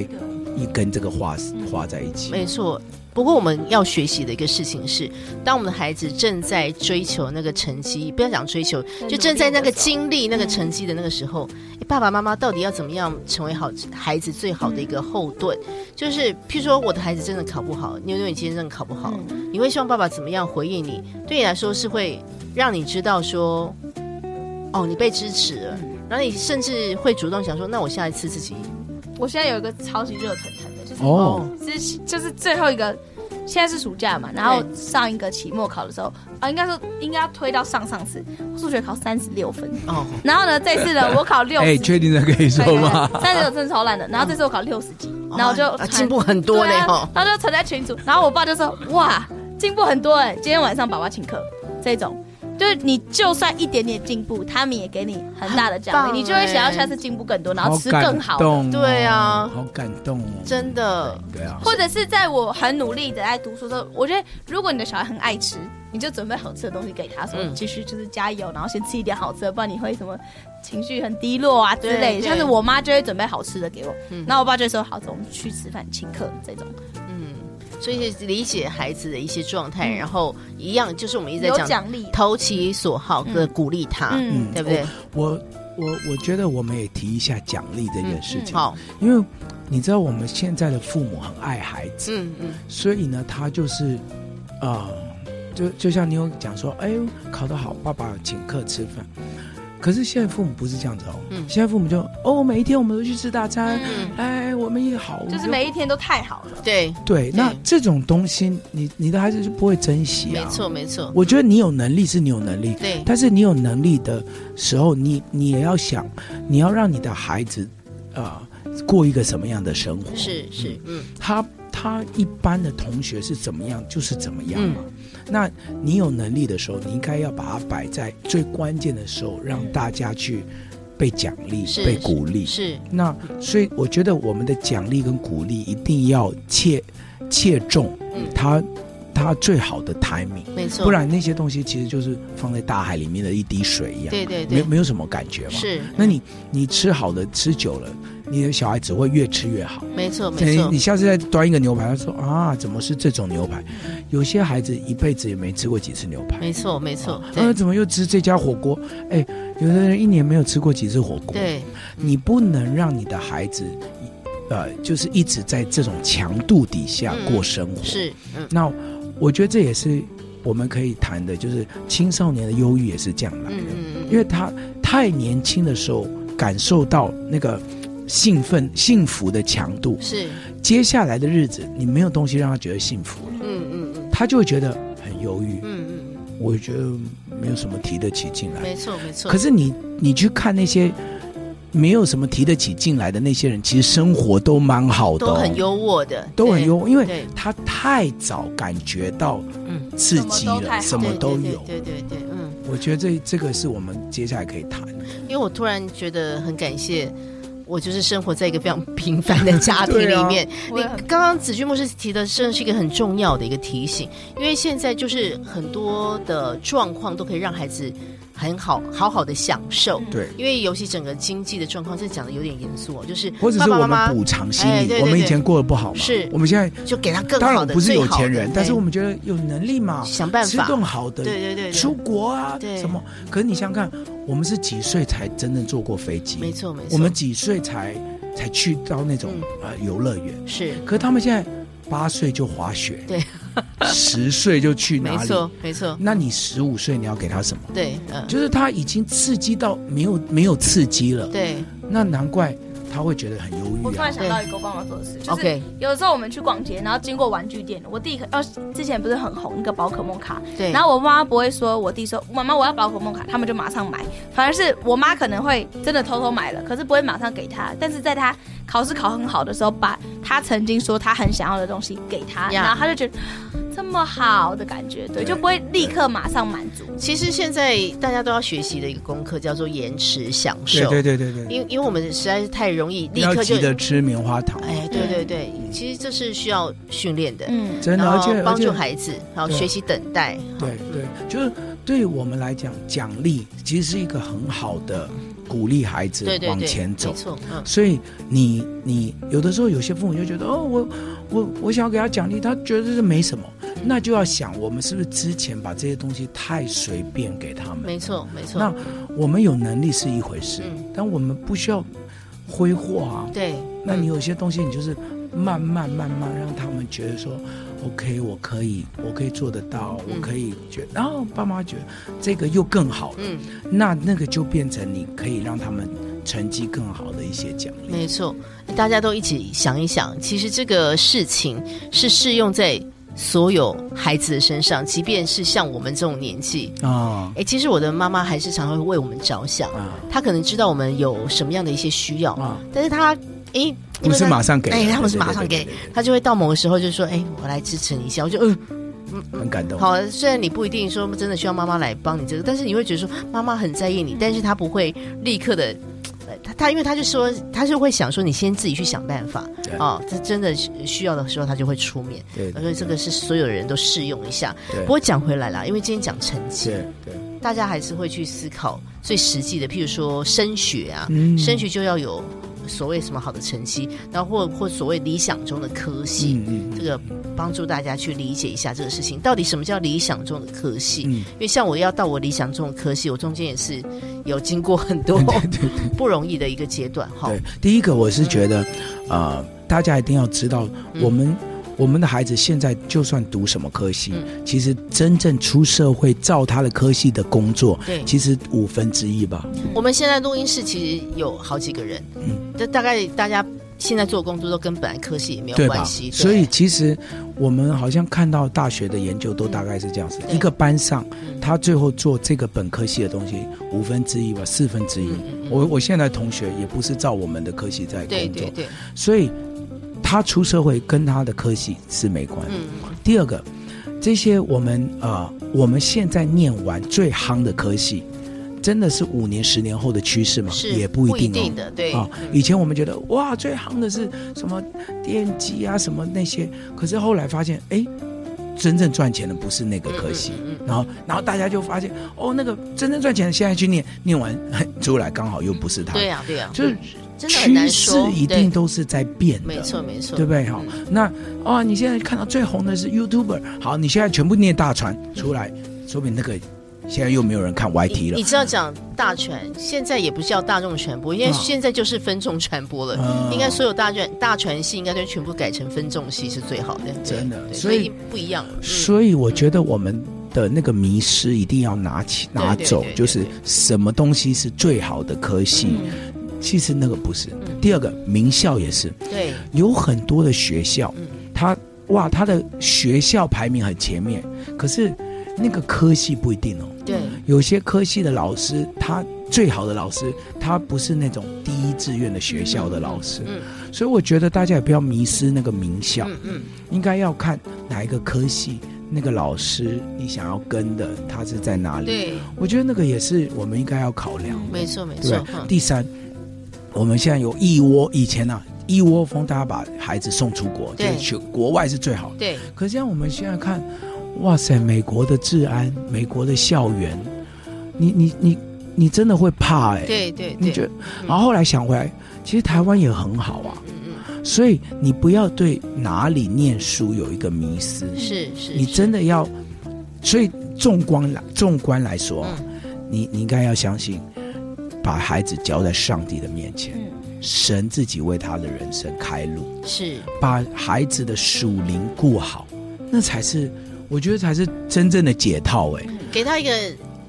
S3: 一跟这个画画在一起。
S1: 没错。不过我们要学习的一个事情是，当我们的孩子正在追求那个成绩，不要讲追求，就正在那个经历那个成绩的那个时候，嗯、爸爸妈妈到底要怎么样成为好孩子最好的一个后盾？嗯、就是譬如说，我的孩子真的考不好，妞妞你今天真的考不好，嗯、你会希望爸爸怎么样回应你？对你来说是会让你知道说，哦，你被支持了，嗯、然后你甚至会主动想说，那我下一次自己，
S2: 我现在有一个超级热腾腾。哦，是就是最后一个，现在是暑假嘛，然后上一个期末考的时候啊，应该说应该要推到上上次数学考三十六分哦，然后呢这次呢 我考六，哎，
S3: 确定的可以说吗？
S2: 三十六真的超烂的，然后这次我考六十几，然后就
S1: 进步很多嘞哈，
S2: 然后就存在群组，然后我爸就说哇进步很多哎，今天晚上爸爸请客这种。就是你就算一点点进步，他们也给你很大的奖励，你就会想要下次进步更多，然后吃更好
S1: 对啊，
S3: 好感动哦，
S1: 真的。
S3: 对啊。
S2: 或者是在我很努力的在读书的时候，我觉得如果你的小孩很爱吃，你就准备好吃的东西给他，说继续就是加油，然后先吃一点好吃的，不然你会什么情绪很低落啊之类的。像是我妈就会准备好吃的给我，然后我爸就说好，走，我们去吃饭请客这种。
S1: 所以理解孩子的一些状态，嗯、然后一样就是我们一直在讲
S2: 奖励，
S1: 投其所好的鼓励他，嗯，对不对？
S3: 我我我，我觉得我们也提一下奖励这件事情，
S1: 嗯嗯、好，
S3: 因为你知道我们现在的父母很爱孩子，嗯嗯，嗯所以呢，他就是啊、呃，就就像你有讲说，哎，考得好，爸爸请客吃饭。可是现在父母不是这样子哦，嗯，现在父母就哦，每一天我们都去吃大餐，嗯、哎，我们也好，
S2: 就是每一天都太好了，
S1: 对
S3: 对。那这种东西，你你的孩子就不会珍惜啊，
S1: 没错没错。
S3: 我觉得你有能力是你有能力，
S1: 对，
S3: 但是你有能力的时候，你你也要想，你要让你的孩子啊、呃、过一个什么样的生活？
S1: 是是，嗯，
S3: 他他一般的同学是怎么样，就是怎么样嘛。嗯、那你有能力的时候，你应该要把它摆在最关键的时候，让大家去被奖
S1: 励、
S3: 被鼓励。
S1: 是，
S3: 那所以我觉得我们的奖励跟鼓励一定要切切中他。嗯它最好的 timing，
S1: 没错，
S3: 不然那些东西其实就是放在大海里面的一滴水一样，
S1: 对对对，
S3: 没没有什么感觉嘛。
S1: 是，
S3: 那你你吃好的吃久了，你的小孩只会越吃越好。
S1: 没错没错，
S3: 你下次再端一个牛排，他说啊，怎么是这种牛排？有些孩子一辈子也没吃过几次牛排。
S1: 没错没错，
S3: 呃，怎么又吃这家火锅？哎，有的人一年没有吃过几次火锅。
S1: 对，
S3: 你不能让你的孩子，呃，就是一直在这种强度底下过生活。
S1: 是，嗯，
S3: 那。我觉得这也是我们可以谈的，就是青少年的忧郁也是这样来的，
S1: 嗯、
S3: 因为他太年轻的时候感受到那个兴奋、幸福的强度，
S1: 是。
S3: 接下来的日子你没有东西让他觉得幸福了，
S1: 嗯嗯嗯，
S3: 他就会觉得很忧郁，
S1: 嗯嗯，
S3: 我觉得没有什么提得起劲来，
S1: 没错没错。
S3: 可是你你去看那些。没有什么提得起劲来的那些人，其实生活都蛮好的，哦，
S1: 都很优渥的，
S3: 都很优渥，因为他太早感觉到刺激了，嗯、什么都有，
S1: 对对对，对，对，嗯，
S3: 我觉得这这个是我们接下来可以谈的，
S1: 因为我突然觉得很感谢，我就是生活在一个非常平凡的家庭里面。啊、你刚刚子君牧师提的，真的是一个很重要的一个提醒，因为现在就是很多的状况都可以让孩子。很好，好好的享受。
S3: 对，
S1: 因为尤其整个经济的状况，这讲的有点严肃哦，就是
S3: 或者是我们补偿心理，哎、对对对，我们以前过得不好嘛，
S1: 是，
S3: 我们现在
S1: 就给他更好的。
S3: 当然不是有钱人，但是我们觉得有能力嘛，
S1: 想办法
S3: 吃顿好的，
S1: 对对对，
S3: 出国啊，对什么？可是你想想看，我们是几岁才真正坐过飞机？
S1: 没错没错，
S3: 我们几岁才才去到那种呃游乐园？
S1: 是，
S3: 可是他们现在八岁就滑雪，
S1: 对。
S3: 十岁就去哪里？
S1: 没错，没错。
S3: 那你十五岁你要给他什么？
S1: 对，嗯，
S3: 就是他已经刺激到没有没有刺激了。
S1: 对，
S3: 那难怪他会觉得很忧郁啊。
S2: 我突然想到一个帮我做的事，就是有的时候我们去逛街，然后经过玩具店，我弟呃之前不是很红一个宝可梦卡，
S1: 对。
S2: 然后我妈不会说，我弟说妈妈我要宝可梦卡，他们就马上买。反而是我妈可能会真的偷偷买了，可是不会马上给他。但是在他考试考很好的时候，把他曾经说他很想要的东西给他，然后他就觉得。这么好的感觉，对，就不会立刻马上满足。
S1: 其实现在大家都要学习的一个功课叫做延迟享受。
S3: 对对对对，
S1: 因为因为我们实在是太容易立刻就
S3: 急着吃棉花糖。
S1: 哎，对对对，其实这是需要训练的。
S3: 嗯，真的，而且
S1: 帮助孩子，然后学习等待。
S3: 对对，就是对于我们来讲，奖励其实是一个很好的鼓励孩子往前走。
S1: 没错，嗯。
S3: 所以你你有的时候有些父母就觉得哦，我我我想要给他奖励，他觉得这是没什么。那就要想，我们是不是之前把这些东西太随便给他们？
S1: 没错，没错。
S3: 那我们有能力是一回事，
S1: 嗯、
S3: 但我们不需要挥霍啊。
S1: 对。
S3: 那你有些东西，你就是慢慢慢慢让他们觉得说、嗯、，OK，我可以，我可以做得到，嗯、我可以觉得，然后爸妈觉得这个又更好了。
S1: 嗯。
S3: 那那个就变成你可以让他们成绩更好的一些奖励。
S1: 没错，大家都一起想一想，其实这个事情是适用在。所有孩子的身上，即便是像我们这种年纪
S3: 啊，
S1: 哎，其实我的妈妈还是常常会为我们着想啊。她可能知道我们有什么样的一些需要啊，但是她哎，
S3: 不是马上给，
S1: 哎，他不是马上给，她就会到某个时候就说，哎，我来支持你一下，我就嗯
S3: 嗯，很感动。
S1: 好，虽然你不一定说真的需要妈妈来帮你这个，但是你会觉得说妈妈很在意你，但是她不会立刻的。他他因为他就说，他就会想说，你先自己去想办法啊。他真的需要的时候，他就会出面。
S3: 对，
S1: 所以这个是所有人都适用一下。不过讲回来了，因为今天讲成绩，
S3: 对对，
S1: 大家还是会去思考最实际的，譬如说升学啊，
S3: 嗯、
S1: 升学就要有。所谓什么好的成绩，然后或或所谓理想中的科系，
S3: 嗯嗯、
S1: 这个帮助大家去理解一下这个事情，到底什么叫理想中的科系？
S3: 嗯、
S1: 因为像我要到我理想中的科系，我中间也是有经过很多 不容易的一个阶段。哈，
S3: 对，第一个我是觉得，啊、嗯呃，大家一定要知道我们。嗯我们的孩子现在就算读什么科系，
S1: 嗯、
S3: 其实真正出社会照他的科系的工作，
S1: 对，
S3: 其实五分之一吧。
S1: 我们现在录音室其实有好几个人，
S3: 嗯，
S1: 这大概大家现在做工作都跟本来科系也没有？关系。
S3: 所以其实我们好像看到大学的研究都大概是这样子，
S1: 对
S3: 一个班上
S1: 嗯。
S3: 他最后做这个本科系的东西五分之一吧，四分之一我我现在同学也不是照我们的科系在工作，
S1: 对对对，
S3: 所以他出社会跟他的科系是没关系。
S1: 嗯，
S3: 第二个，这些我们呃我们现在念完最夯的科系，真的是五年十年后的趋势吗？
S1: 是
S3: 也不一定哦。
S1: 定的，对。
S3: 啊、以前我们觉得哇，最夯的是什么电机啊，什么那些，可是后来发现，哎，真正赚钱的不是那个科系，
S1: 嗯嗯嗯嗯
S3: 然后，然后大家就发现，哦，那个真正赚钱的现在去念，念完 出来刚好又不是他，
S1: 对呀对呀，
S3: 就是
S1: 真的很难
S3: 趋
S1: 说，
S3: 势一定都是在
S1: 变没错没错，
S3: 对不对？好，
S1: 嗯。
S3: 那哦，你现在看到最红的是 YouTuber，好，你现在全部念大传出来，说明那个现在又没有人看 YT 了。
S1: 你。知道讲大传，现在也不叫大众传播，因为
S3: 啊。
S1: 现在就是分众传播了。
S3: 嗯
S1: 应该所有大传大传系应该都全部改成分众系是最好的，
S3: 真的所以
S1: 不一样
S3: 所以我觉得我们的那个迷失一定要拿起
S1: 对
S3: 拿走就是什么东西是最好的科系，
S1: 嗯
S3: 其实那个不是。
S1: 嗯
S3: 第二个，名校也是，
S1: 对，
S3: 有很多的学校，
S1: 嗯
S3: 它哇，它的学校排名很前面，可是那个科系不一定哦。
S1: 对，
S3: 有些科系的老师，他最好的老师，他不是那种第一志愿的学校的老师，
S1: 嗯
S3: 所以我觉得大家也不要迷失那个名校。
S1: 嗯嗯，
S3: 应该要看哪一个科系，那个老师你想要跟的，他是在哪里？
S1: 对，
S3: 我觉得那个也是我们应该要考量的。
S1: 没错
S3: 没
S1: 错。嗯
S3: 第三，我们现在有一窝，以前啊一窝蜂，大家把孩子送出国，就
S1: 对
S3: 是去国外是最好的。
S1: 对，
S3: 可是像我们现在看，哇塞，美国的治安，美国的校园，你你你你真的会怕哎、
S1: 对对对，
S3: 你觉得？
S1: 嗯
S3: 然后后来想回来，其实台湾也很好啊。
S1: 嗯
S3: 所以你不要对哪里念书有一个迷思，
S1: 嗯，是是，
S3: 你真的要。所以纵观来纵观来说，
S1: 嗯
S3: 你你应该要相信，把孩子交在上帝的面前，
S2: 嗯。
S3: 神自己为他的人生开路，
S1: 是。
S3: 把孩子的属灵顾好，那才是我觉得才是真正的解套。哎，
S1: 给他一个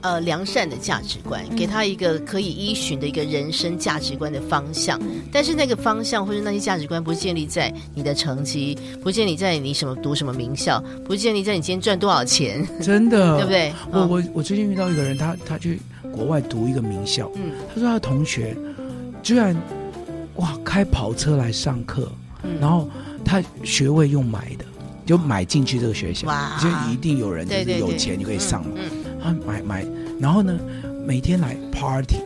S1: 呃良善的价值观，给他一个可以依循的一个人生价值观的方向。但是那个方向或者那些价值观，不建立在你的成绩，不建立在你什么读什么名校，不建立在你今天赚多少钱，
S3: 真的，
S1: 对不对？嗯
S3: 我我我最近遇到一个人，他他去国外读一个名校，
S1: 嗯。
S3: 他说他的同学居然哇开跑车来上课，
S1: 嗯。
S3: 然后他学位用买的，就买进去这个学校，就一定有人就是有钱就可以上嘛，
S1: 嗯，嗯。
S3: 啊买买，然后呢每天来 party，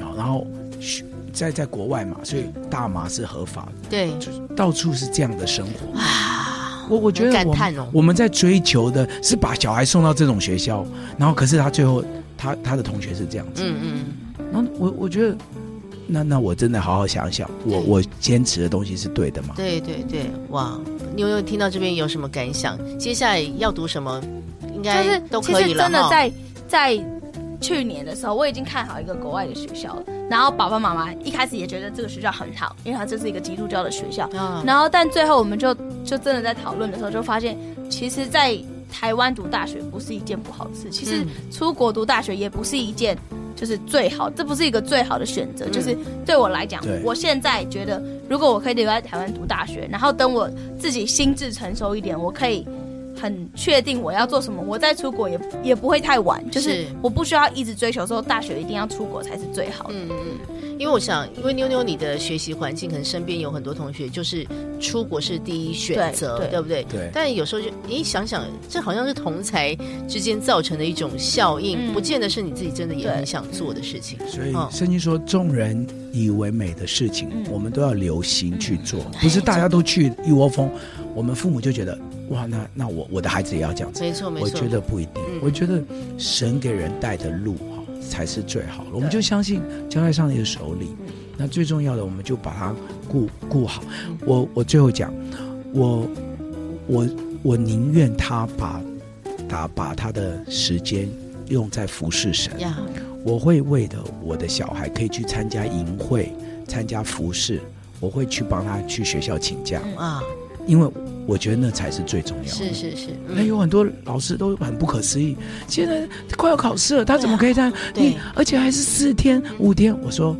S3: 啊然后学在在国外嘛，所以大麻是合法的，
S1: 对。
S3: 就是到处是这样的生活。
S1: 啊，
S3: 我我觉得我我们在追求的是把小孩送到这种学校，然后可是他最后他他的同学是这样子，
S1: 嗯嗯，
S3: 然后我我觉得，那那我真的好好想想，我我坚持的东西是对的吗？
S1: 对对对，哇！你有没有听到这边有什么感想？接下来要读什么，应该
S2: 就是
S1: 都
S2: 其实
S1: 可以了哈
S2: 真的在在去年的时候，我已经看好一个国外的学校了。然后爸爸妈妈一开始也觉得这个学校很好，因为它这是一个基督教的学校。
S1: 嗯，
S2: 然后但最后我们就就真的在讨论的时候，就发现其实，在台湾读大学不是一件不好的事。其实
S1: 嗯
S2: 出国读大学也不是一件就是最好，这不是一个最好的选择。
S1: 嗯
S2: 就是对我来
S3: 讲，
S2: 我现在觉得，如果我可以留在台湾读大学，然后等我自己心智成熟一点，我可以。很确定我要做什么，我再出国也也不会太晚，就是
S1: 是
S2: 我不需要一直追求说大学一定要出国才是最好的。
S1: 嗯嗯嗯，因为我想，因为妞妞你的学习环境，可能身边有很多同学就是出国是第一选择，
S2: 对对
S1: 不对？
S3: 对
S1: 但有时候就，你想想，这好像是同才之间造成的一种效应，
S2: 嗯
S1: 不见得是你自己真的也
S2: 对
S1: 很想做的事情。
S3: 所以
S1: 嗯
S3: 圣经说，众人以为美的事情，
S2: 嗯
S3: 我们都要留心去做，
S1: 嗯
S3: 不是大家都去一窝蜂。我们父母就觉得，哇，那那我我的孩子也要这样子。
S1: 没错没错，
S3: 我觉得不一定，
S1: 嗯。
S3: 我觉得神给人带的路哈才是最好的。我们就相信交在上帝的手里，
S1: 嗯。
S3: 那最重要的，我们就把它顾顾好。
S1: 嗯。
S3: 我我最后讲，我我我宁愿他把他把他的时间用在服侍神，
S1: 呀，
S3: 我会为的我的小孩可以去参加营会、参加服侍，我会去帮他去学校请假，
S1: 啊，
S3: 因为我觉得那才是最重要的。
S1: 是是是，
S3: 那有很多老师都很不可思议，现在快要考试了，他怎么可以这样？
S1: 对
S3: 你而且还是四天五天。我说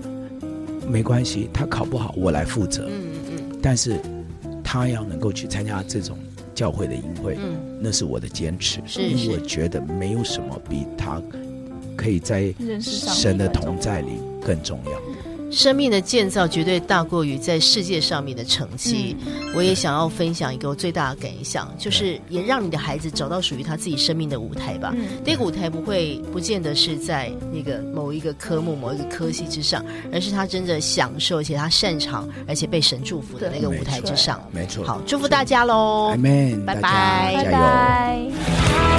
S3: 没关系，他考不好我来负责。
S1: 嗯嗯
S3: 但是他要能够去参加这种教会的营会，嗯，那是我的坚持，
S1: 是
S3: 因为我觉得没有什么比他可以在神的同在里更重要。
S1: 生命的建造绝对大过于在世界上面的成绩。嗯、我也想要分享一个我最大的感想，就是也让你的孩子找到属于他自己生命的舞台吧。嗯、那个舞台不会不见得是在那个某一个科目、某一个科系之上，而是他真的享受，而且他擅长，而且被神祝福的那个舞台之上。
S3: 没错。
S1: 好，祝福大家
S3: 喽！
S1: 拜拜，
S3: 加油。